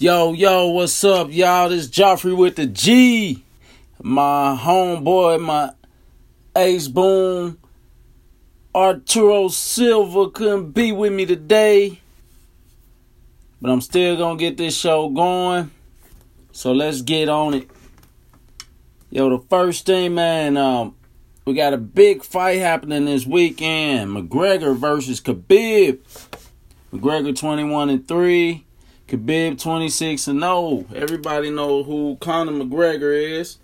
Yo, yo, what's up, y'all? This Joffrey with the G. My homeboy, my ace boom, Arturo Silva couldn't be with me today. But I'm still gonna get this show going. So let's get on it. Yo, the first thing, man, um, we got a big fight happening this weekend. McGregor versus Khabib. McGregor 21 and 3. Khabib 26 and 0. Everybody know who Conor McGregor is.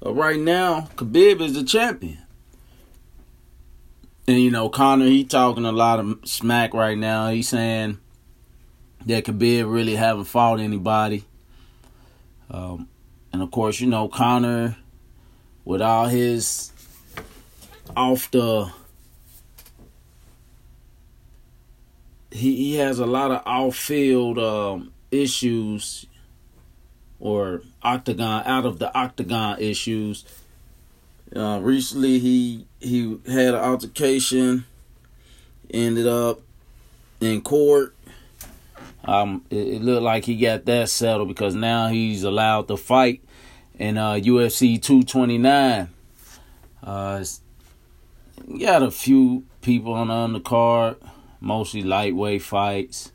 Right now, Khabib is the champion. And you know, Conor, he talking a lot of smack right now. He's saying that Khabib really haven't fought anybody. Um, and of course, you know, Conor, with all his off the he he has a lot of off field um, issues or octagon out of the octagon issues. Uh, recently, he he had an altercation, ended up in court. Um, it, it looked like he got that settled because now he's allowed to fight in uh, UFC 229. Uh, got a few people on the undercard mostly lightweight fights.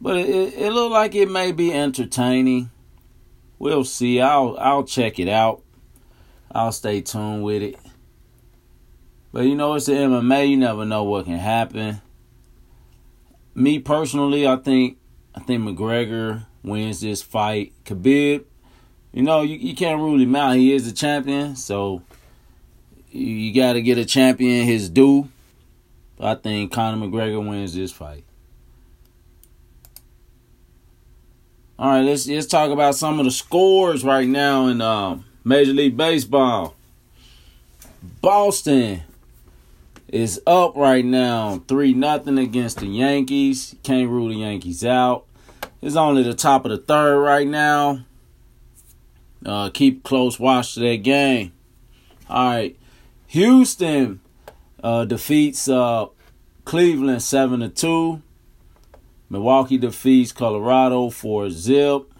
But it, it, looked like it may be entertaining. We'll see. I'll I'll check it out. I'll stay tuned with it. But you know, it's the MMA. You never know what can happen. Me personally, I think I think McGregor wins this fight. Khabib, you know, you, you can't rule him out. He is the champion, so you, you got to get a champion his due. I think Conor McGregor wins this fight. All right, let's let's talk about some of the scores right now in um, Major League Baseball. Boston is up right now, three nothing against the Yankees. Can't rule the Yankees out. It's only the top of the third right now. Uh, keep close watch to that game. All right, Houston uh, defeats uh, Cleveland seven to two. Milwaukee defeats Colorado for zip.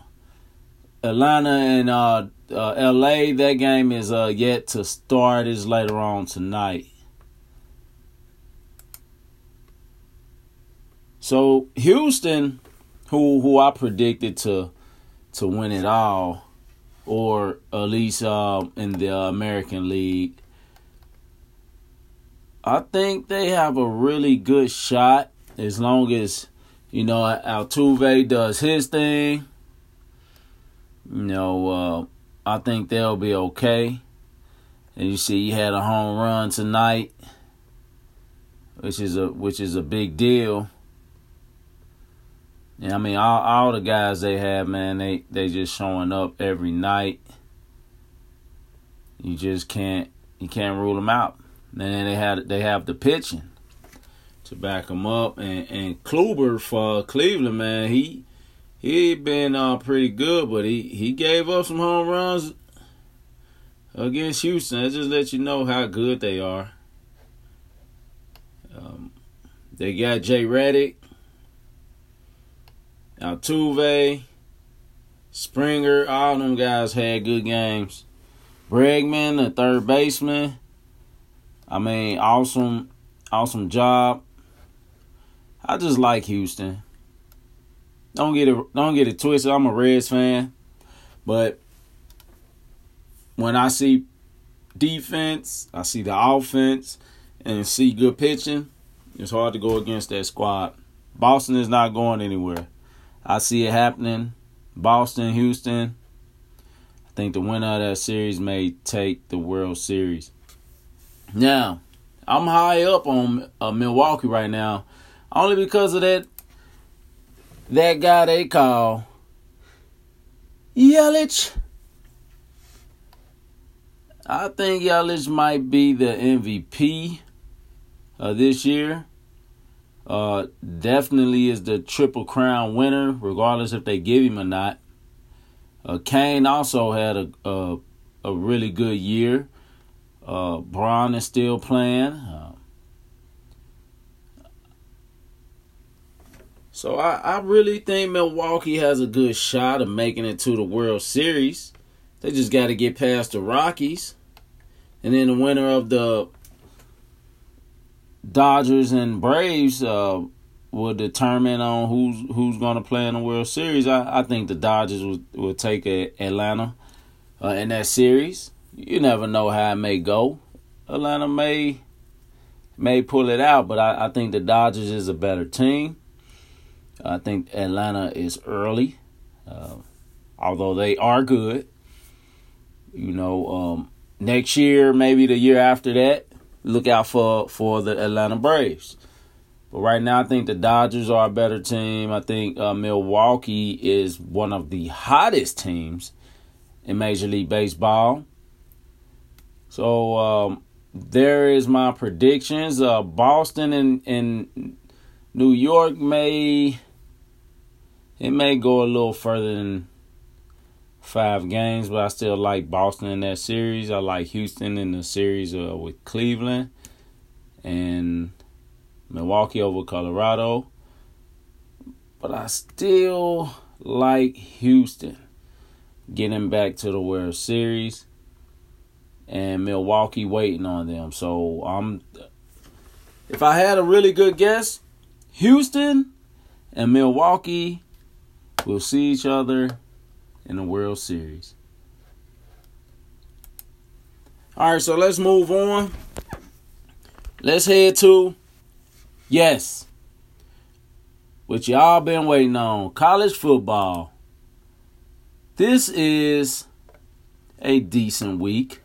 Atlanta and uh, uh, L.A. That game is uh, yet to start. Is later on tonight. So Houston, who who I predicted to to win it all, or at least uh, in the American League, I think they have a really good shot as long as you know Altuve does his thing. You know, uh, I think they'll be okay. And you see, he had a home run tonight, which is a which is a big deal. Yeah, I mean, all all the guys they have, man, they they just showing up every night. You just can't you can't rule them out. And then they had they have the pitching to back him up, and and Kluber for Cleveland, man, he he been uh, pretty good, but he he gave up some home runs against Houston. That just let you know how good they are. Um, they got Jay Reddick, Altuve, Springer. All them guys had good games. Bregman, the third baseman. I mean, awesome, awesome job. I just like Houston. Don't get it, don't get it twisted. I'm a Reds fan, but when I see defense, I see the offense, and see good pitching, it's hard to go against that squad. Boston is not going anywhere. I see it happening. Boston, Houston. I think the winner of that series may take the World Series. Now, I'm high up on uh, Milwaukee right now, only because of that that guy they call Yelich. I think Yelich might be the MVP this year. Uh, definitely is the triple crown winner, regardless if they give him or not. Uh, Cain also had a, a a really good year. Uh, Braun is still playing. Uh, So I, I really think Milwaukee has a good shot of making it to the World Series. They just got to get past the Rockies. And then the winner of the Dodgers and Braves uh, will determine on who's who's going to play in the World Series. I, I think the Dodgers will, will take a, Atlanta uh, in that series. You never know how it may go. Atlanta may may pull it out, but I, I think the Dodgers is a better team. I think Atlanta is early, uh, although they are good. You know, um, next year, maybe the year after that, look out for for the Atlanta Braves. But right now, I think the Dodgers are a better team. I think uh, Milwaukee is one of the hottest teams in Major League Baseball. So um, there is my predictions. Uh, Boston and, and New York may it may go a little further than five games, but I still like Boston in that series. I like Houston in the series uh, with Cleveland and Milwaukee over Colorado. But I still like Houston getting back to the World Series and Milwaukee waiting on them. So I'm if I had a really good guess, Houston and Milwaukee will see each other in the World Series. All right, so let's move on. Let's head to yes, what y'all been waiting on college football. This is a decent week.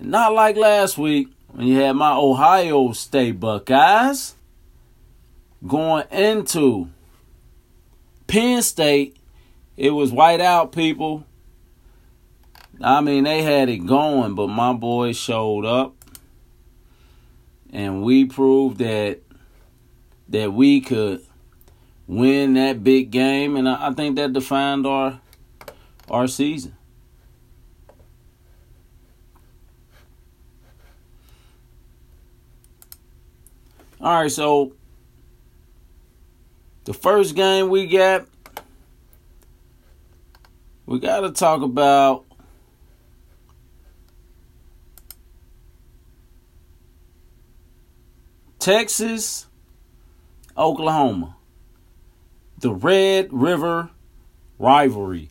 Not like last week when you had my Ohio State Buckeyes going into Penn State. It was white out, people. I mean, they had it going, but my boys showed up. And we proved that that we could win that big game, and I, I think that defined our our season. All right, so the first game we got, we got to talk about Texas, Oklahoma. The Red River rivalry.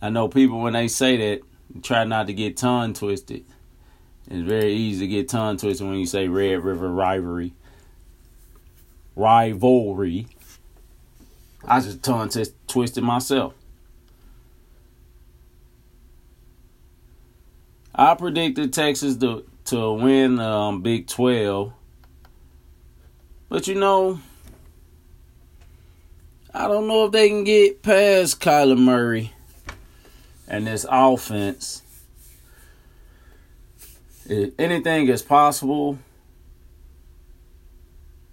I know people when they say that try not to get tongue twisted. It's very easy to get tongue twisted when you say Red River rivalry. Rivalry. I just tongue t- twisted myself. I predicted Texas to to win um, Big Twelve, but you know, I don't know if they can get past Kyler Murray and this offense anything is possible.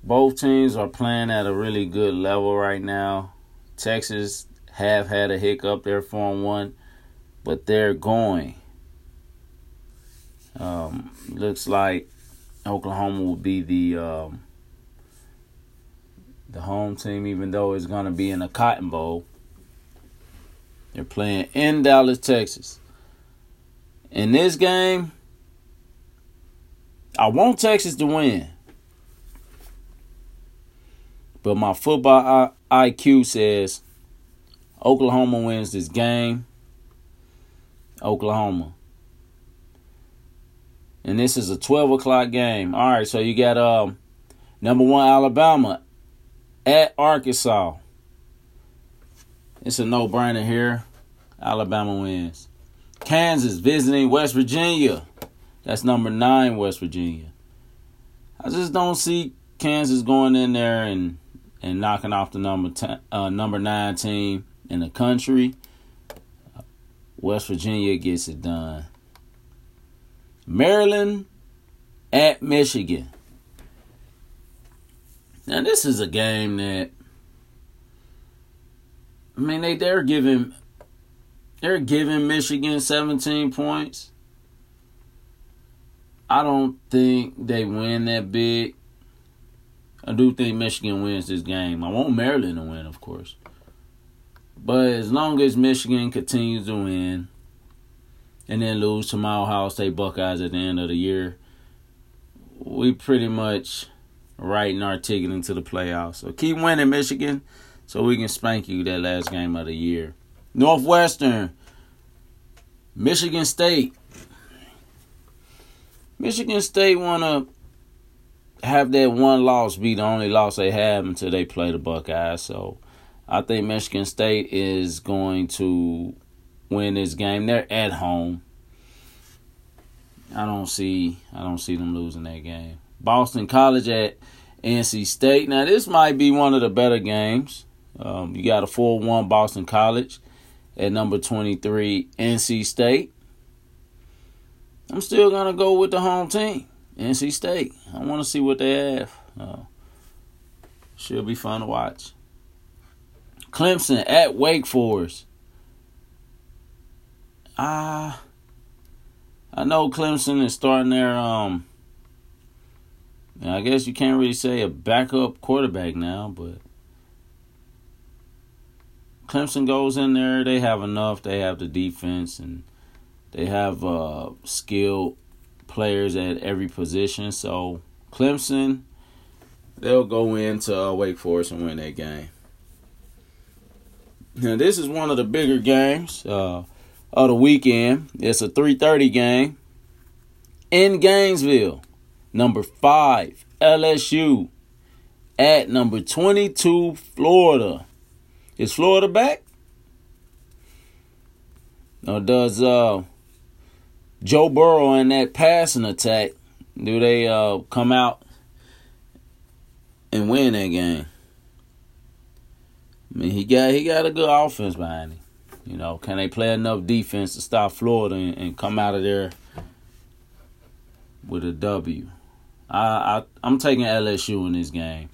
Both teams are playing at a really good level right now. Texas have had a hiccup there for one, but they're going. Um, looks like Oklahoma will be the um, the home team, even though it's going to be in a Cotton Bowl. They're playing in Dallas, Texas. In this game, I want Texas to win. But my football IQ says Oklahoma wins this game. Oklahoma. And this is a 12 o'clock game. All right, so you got um, number one Alabama at Arkansas. It's a no brainer here. Alabama wins. Kansas visiting West Virginia. That's number nine, West Virginia. I just don't see Kansas going in there and and knocking off the number ten, uh, number nine team in the country. West Virginia gets it done. Maryland at Michigan. Now this is a game that I mean they they're giving they're giving Michigan 17 points. I don't think they win that big. I do think Michigan wins this game. I want Maryland to win, of course. But as long as Michigan continues to win and then lose to my Ohio State Buckeyes at the end of the year, we pretty much writing our ticket into the playoffs. So keep winning, Michigan, so we can spank you that last game of the year. Northwestern, Michigan State. Michigan State want to have that one loss be the only loss they have until they play the Buckeyes. So I think Michigan State is going to win this game. They're at home. I don't see I don't see them losing that game. Boston College at NC State. Now this might be one of the better games. Um, you got a 4-1 Boston College at number 23 NC State. I'm still gonna go with the home team, NC State. I want to see what they have. Uh, should be fun to watch. Clemson at Wake Forest. Ah, uh, I know Clemson is starting their um. I guess you can't really say a backup quarterback now, but Clemson goes in there. They have enough. They have the defense and they have uh, skilled players at every position. So Clemson, they'll go into uh, Wake Forest and win that game. Now this is one of the bigger games. Uh, of the weekend. It's a 3:30 game in Gainesville. Number 5 LSU at number 22 Florida. Is Florida back? Or does uh, Joe Burrow and that passing attack do they uh, come out and win that game? I mean, he got he got a good offense behind him. You know, can they play enough defense to stop Florida and, and come out of there with a W? I, I I'm taking LSU in this game.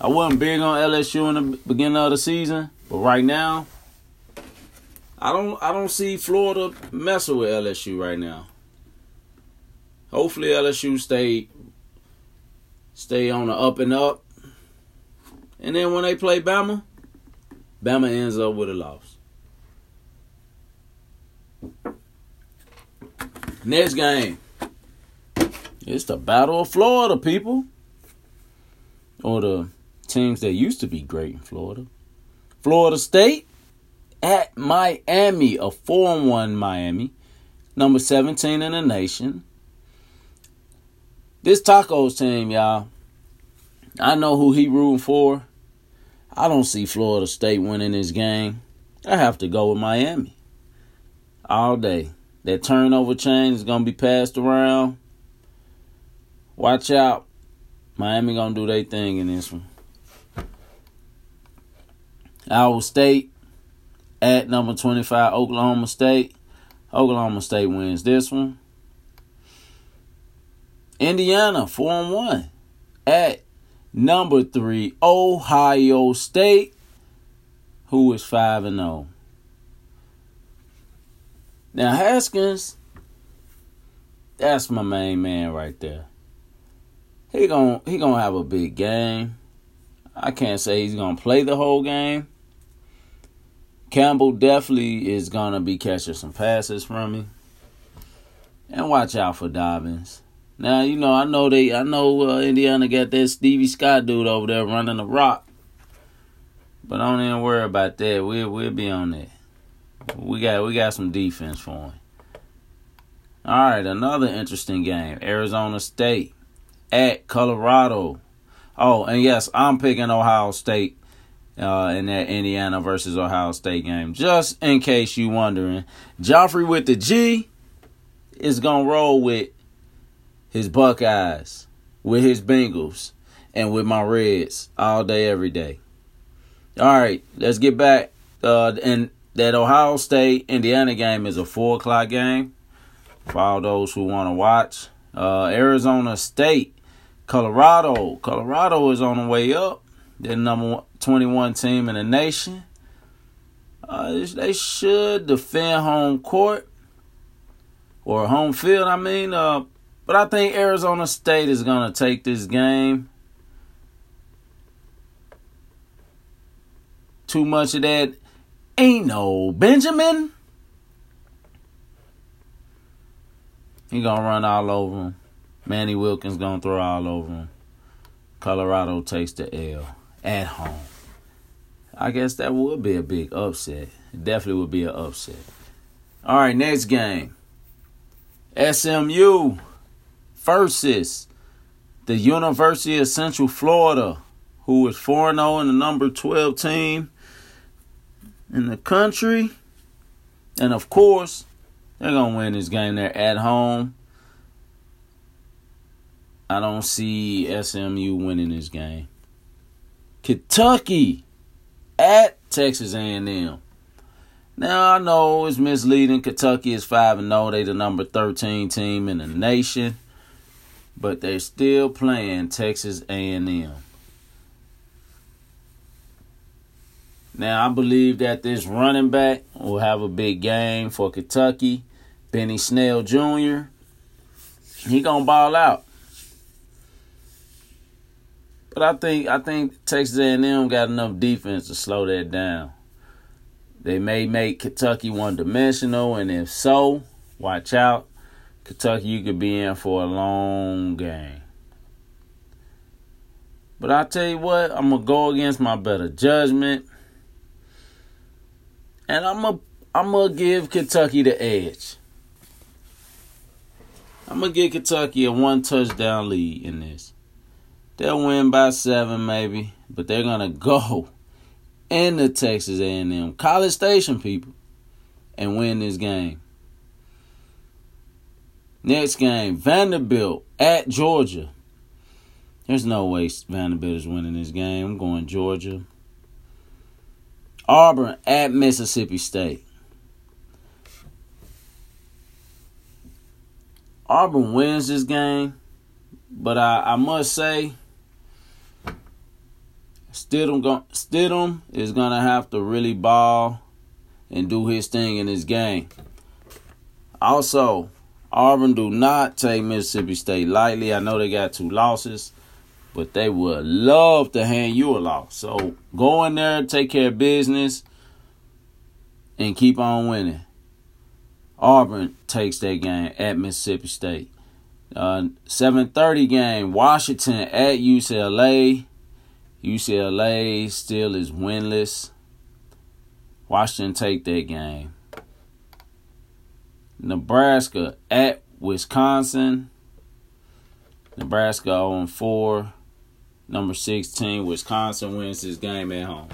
I wasn't big on LSU in the beginning of the season, but right now, I don't I don't see Florida messing with LSU right now. Hopefully LSU stay stay on the up and up. And then when they play Bama, Bama ends up with a loss. Next game. It's the Battle of Florida, people. Or the teams that used to be great in Florida. Florida State at Miami, a 4 1 Miami, number 17 in the nation. This Tacos team, y'all, I know who he rooting for. I don't see Florida State winning this game. I have to go with Miami all day. That turnover chain is gonna be passed around. Watch out. Miami gonna do their thing in this one. Iowa State at number 25, Oklahoma State. Oklahoma State wins this one. Indiana, 4 and 1 at number 3, Ohio State, who is 5 and 0. Now Haskins, that's my main man right there. He gon' he gonna have a big game. I can't say he's gonna play the whole game. Campbell definitely is gonna be catching some passes from me. And watch out for Dobbins. Now you know I know they I know uh, Indiana got that Stevie Scott dude over there running the rock, but don't even worry about that. We'll we'll be on that. We got we got some defense for him. All right, another interesting game. Arizona State at Colorado. Oh, and yes, I'm picking Ohio State uh, in that Indiana versus Ohio State game. Just in case you wondering, Joffrey with the G is gonna roll with his Buckeyes, with his Bengals, and with my Reds all day, every day. All right, let's get back. Uh, and that Ohio State Indiana game is a four o'clock game for all those who want to watch. Uh, Arizona State, Colorado. Colorado is on the way up. The number 21 team in the nation. Uh, they should defend home court or home field. I mean, uh, but I think Arizona State is going to take this game. Too much of that Eno Benjamin. He gonna run all over him. Manny Wilkins gonna throw all over him. Colorado takes the L at home. I guess that would be a big upset. It definitely would be an upset. All right, next game. SMU versus the University of Central Florida, who is 4 0 in the number 12 team in the country. And of course, they're going to win this game. They're at home. I don't see SMU winning this game. Kentucky at Texas A&M. Now I know it's misleading. Kentucky is five and zero. They the number thirteen team in the nation, but they're still playing Texas A&M. Now I believe that this running back will have a big game for Kentucky. Benny Snell Jr. He gonna ball out. But I think I think Texas A&M got enough defense to slow that down. They may make Kentucky one dimensional, and if so, watch out. Kentucky, you could be in for a long game. But I tell you what, I'm gonna go against my better judgment, and I'm gonna I'm gonna give Kentucky the edge. I'm gonna give Kentucky a one touchdown lead in this. They'll win by seven, maybe, but they're gonna go into Texas A&M, College Station people, and win this game. Next game, Vanderbilt at Georgia. There's no way Vanderbilt is winning this game. I'm going Georgia. Auburn at Mississippi State. Auburn wins this game, but I, I must say Stidham, go, Stidham is gonna have to really ball and do his thing in this game. Also, Auburn do not take Mississippi State lightly. I know they got two losses, but they would love to hand you a loss. So go in there, take care of business, and keep on winning. Auburn takes that game at Mississippi State. Uh, 7:30 game, Washington at UCLA. UCLA still is winless. Washington take that game. Nebraska at Wisconsin. Nebraska 0 4. Number 16, Wisconsin wins this game at home.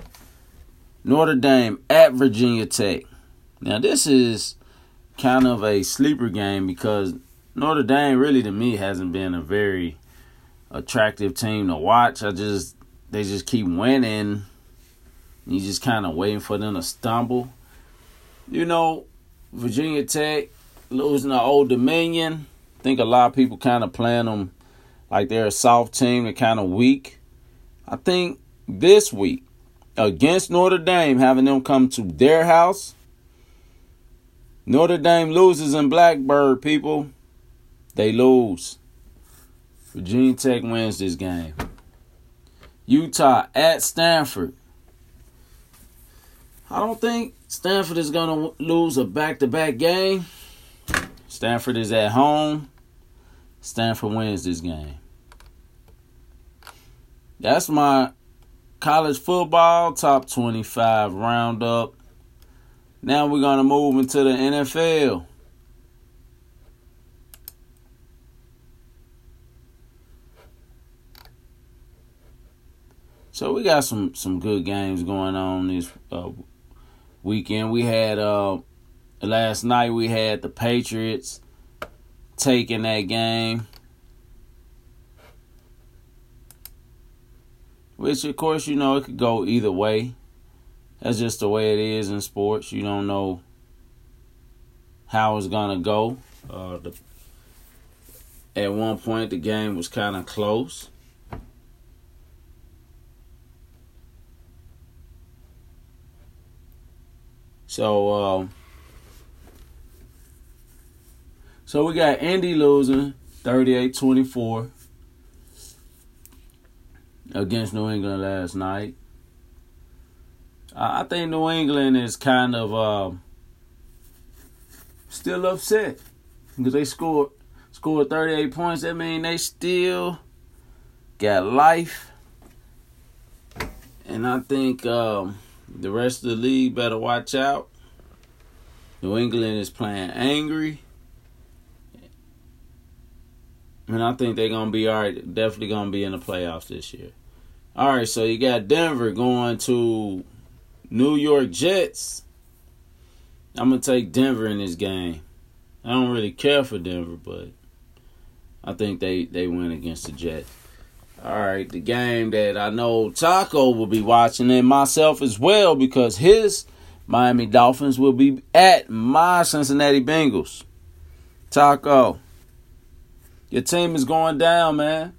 Notre Dame at Virginia Tech. Now, this is kind of a sleeper game because Notre Dame really, to me, hasn't been a very attractive team to watch. I just they just keep winning. You just kind of waiting for them to stumble. You know, Virginia Tech losing to Old Dominion. I think a lot of people kind of playing them like they're a soft team. They're kind of weak. I think this week against Notre Dame, having them come to their house, Notre Dame loses in Blacksburg, people. They lose. Virginia Tech wins this game. Utah at Stanford. I don't think Stanford is going to lose a back to back game. Stanford is at home. Stanford wins this game. That's my college football top 25 roundup. Now we're going to move into the NFL. So we got some some good games going on this uh, weekend. We had uh, last night we had the Patriots taking that game. Which of course you know it could go either way. That's just the way it is in sports. You don't know how it's gonna go. Uh, the, at one point the game was kind of close. So, uh, so we got Indy losing 38-24 against New England last night. I think New England is kind of uh, still upset because they scored scored 38 points. That means they still got life. And I think um, the rest of the league better watch out. New England is playing angry. And I think they're gonna be all right. Definitely gonna be in the playoffs this year. All right, so you got Denver going to New York Jets. I'm gonna take Denver in this game. I don't really care for Denver, but I think they they win against the Jets. All right, the game that I know Taco will be watching and myself as well because his Miami Dolphins will be at my Cincinnati Bengals. Taco, your team is going down, man.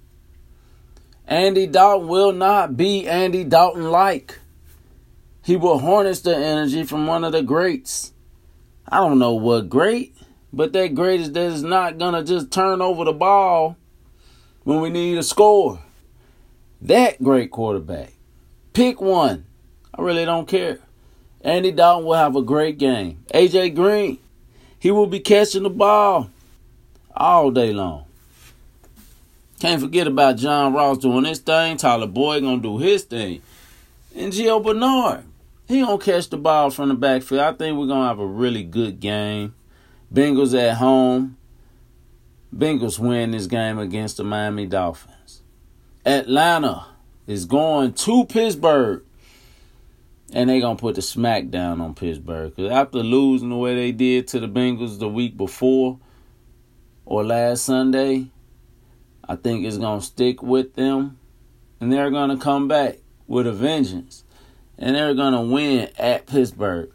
Andy Dalton will not be Andy Dalton like. He will harness the energy from one of the greats. I don't know what great, but that great is that is not gonna just turn over the ball when we need a score. That great quarterback. Pick one. I really don't care. Andy Dalton will have a great game. AJ Green, he will be catching the ball all day long. Can't forget about John Ross doing his thing. Tyler Boyd gonna do his thing. And Gio Bernard, he gonna catch the ball from the backfield. I think we're gonna have a really good game. Bengals at home. Bengals win this game against the Miami Dolphins. Atlanta is going to Pittsburgh. And they're gonna put the smack down on Pittsburgh. Cause after losing the way they did to the Bengals the week before or last Sunday, I think it's to stick with them. And they're to come back with a vengeance. And they're to win at Pittsburgh.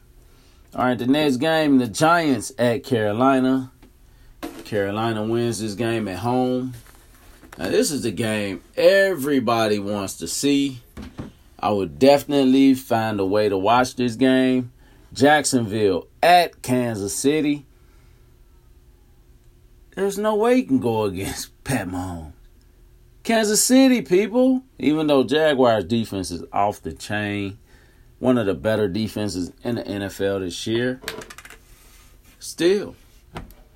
All right, the next game, the Giants at Carolina. Carolina wins this game at home. Now, this is a game everybody wants to see. I would definitely find a way to watch this game. Jacksonville at Kansas City. There's no way you can go against Pat Mahomes. Kansas City, people. Even though Jaguars defense is off the chain, one of the better defenses in the NFL this year. Still,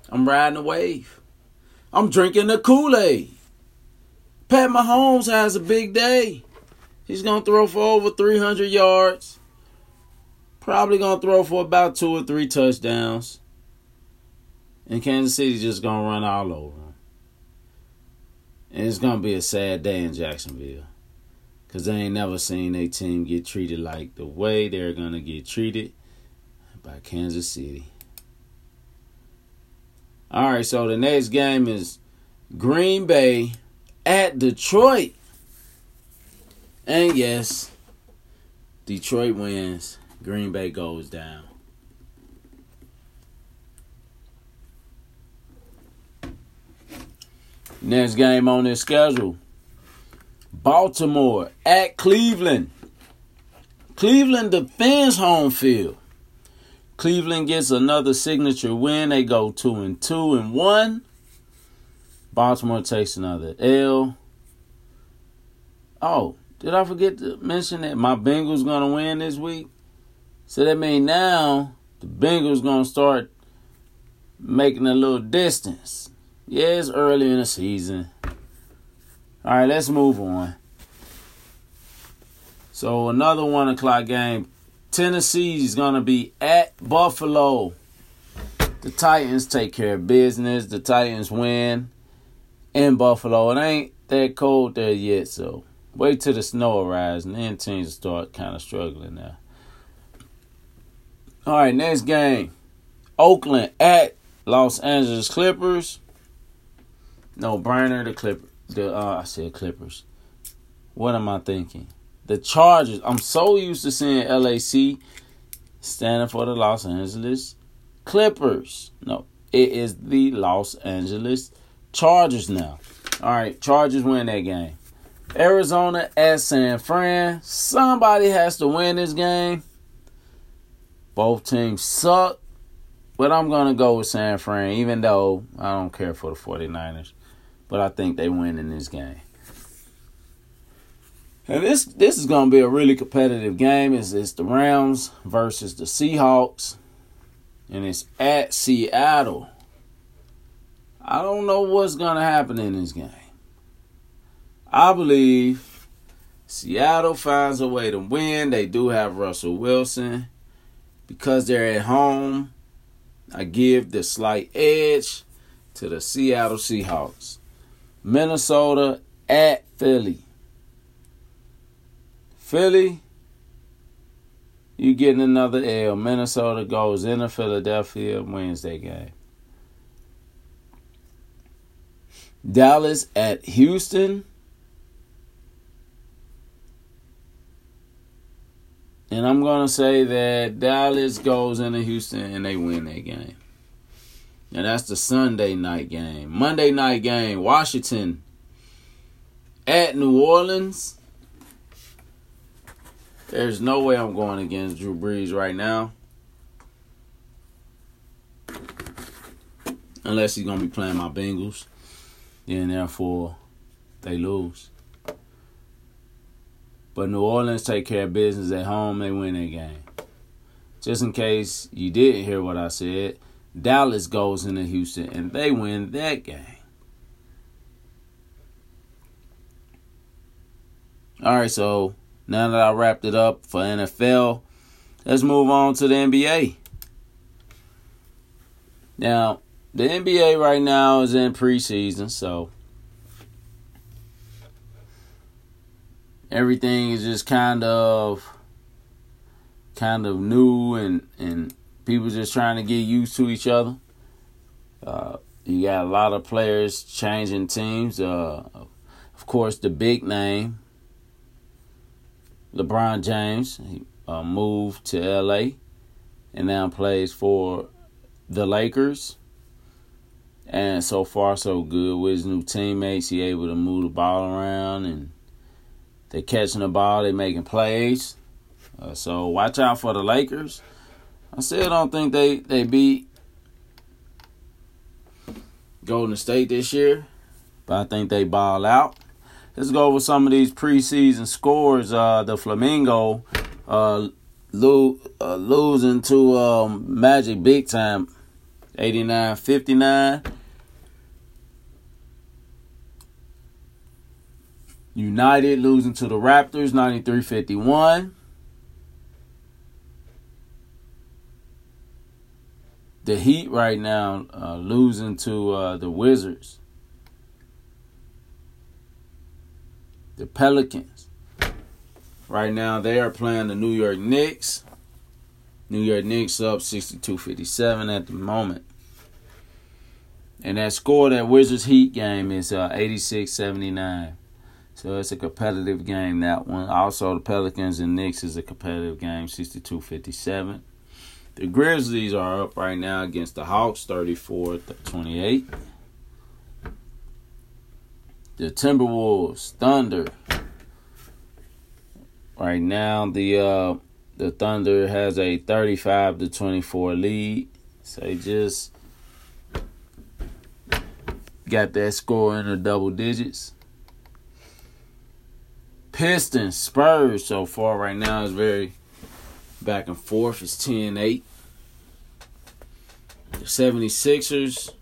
I'm riding the wave. I'm drinking the Kool-Aid. Pat Mahomes has a big day. He's going to throw for over 300 yards. Probably going to throw for about two or three touchdowns. And Kansas City's just going to run all over them. And it's going to be a sad day in Jacksonville. Because they ain't never seen a team get treated like the way they're going to get treated by Kansas City. All right, so the next game is Green Bay at Detroit. And yes, Detroit wins. Green Bay goes down. Next game on this schedule Baltimore at Cleveland. Cleveland defends home field. Cleveland gets another signature win. They go two and two and one. Baltimore takes another L. Oh, did I forget to mention that my Bengals gonna win this week? So that means now the Bengals gonna start making a little distance. Yeah, it's early in the season. All right, let's move on. So another one o'clock game. Tennessee is gonna be at Buffalo. The Titans take care of business. The Titans win in Buffalo. It ain't that cold there yet, so wait till the snow arrives and then teams start kind of struggling now. All right, next game. Oakland at Los Angeles Clippers. No, Bryner, the Clippers. The uh, I said Clippers. What am I thinking? The Chargers. I'm so used to seeing LAC standing for the Los Angeles Clippers. No, it is the Los Angeles Chargers now. All right, Chargers win that game. Arizona at San Fran. Somebody has to win this game. Both teams suck. But I'm going to go with San Fran, even though I don't care for the 49ers but I think they win in this game. And this this is gonna be a really competitive game. It's, it's the Rams versus the Seahawks, and it's at Seattle. I don't know what's gonna happen in this game. I believe Seattle finds a way to win. They do have Russell Wilson because they're at home. I give the slight edge to the Seattle Seahawks. Minnesota at Philly. Philly, you getting another L. Minnesota goes into Philadelphia, that game. Dallas at Houston. And I'm going to say that Dallas goes into Houston and they win that game. And that's the Sunday night game. Monday night game, Washington at New Orleans. There's no way I'm going against Drew Brees right now. Unless he's going to be playing my Bengals. Then, therefore, they lose. But New Orleans take care of business at home. They win that game. Just in case you didn't hear what I said, Dallas goes into Houston and they win that game. All right, so now that I wrapped it up for NFL, let's move on to the NBA. Now, the NBA right now is in preseason, so everything is just kind of kind of new and and people just trying to get used to each other. Uh, you got a lot of players changing teams. Uh, of course, the big name, LeBron James, he uh, moved to LA and now plays for the Lakers. And so far, so good with his new teammates. He able to move the ball around and they catching the ball, they making plays. Uh, so watch out for the Lakers. I still don't think they they beat Golden State this year, but I think they ball out. Let's go over some of these preseason scores. Uh, the Flamengo uh, lo- uh, losing to um, Magic big time, 89-59. United losing to the Raptors 93 51. The Heat right now uh, losing to uh, the Wizards. The Pelicans. Right now they are playing the New York Knicks. New York Knicks up 62-57 at the moment. And that score that Wizards Heat game is uh, 86-79. So it's a competitive game, that one. Also, the Pelicans and Knicks is a competitive game, 62 57. The Grizzlies are up right now against the Hawks, 34 28. The Timberwolves, Thunder. Right now, the uh, the Thunder has a 35 to 24 lead. So just got that score in the double digits. Pistons, Spurs so far right now is very back and forth. It's 10 8. The 76ers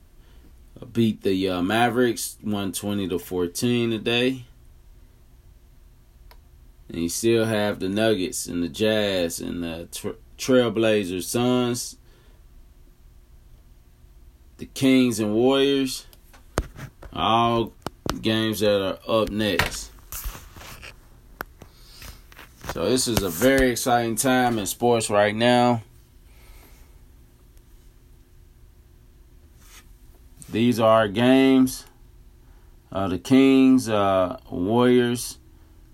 beat the uh, Mavericks 120 to 14 today. And you still have the Nuggets and the Jazz and the tra- Trailblazers, Suns, the Kings and Warriors. All games that are up next. So this is a very exciting time in sports right now. These are games. Uh, the Kings, uh, Warriors.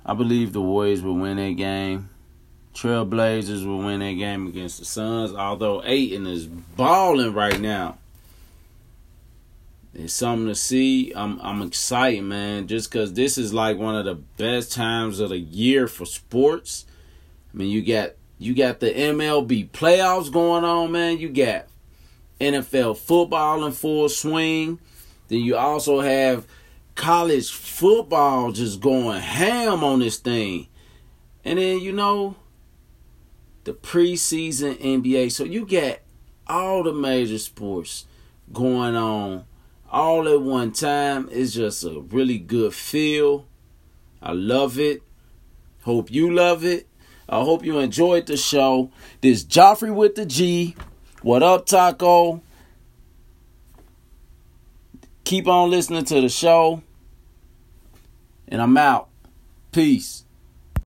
I believe the Warriors will win that game. Trailblazers will win that game against the Suns. Although Ayton is balling right now. It's something to see. I'm I'm excited, man, just because this is like one of the best times of the year for sports. I mean, you got you got the MLB playoffs going on, man. You got NFL football in full swing. Then you also have college football just going ham on this thing. And then, you know, the preseason NBA. So you get all the major sports going on all at one time. It's just a really good feel. I love it. Hope you love it. I hope you enjoyed the show. This Joffrey with the G. What up, Taco? Keep on listening to the show. And I'm out. Peace.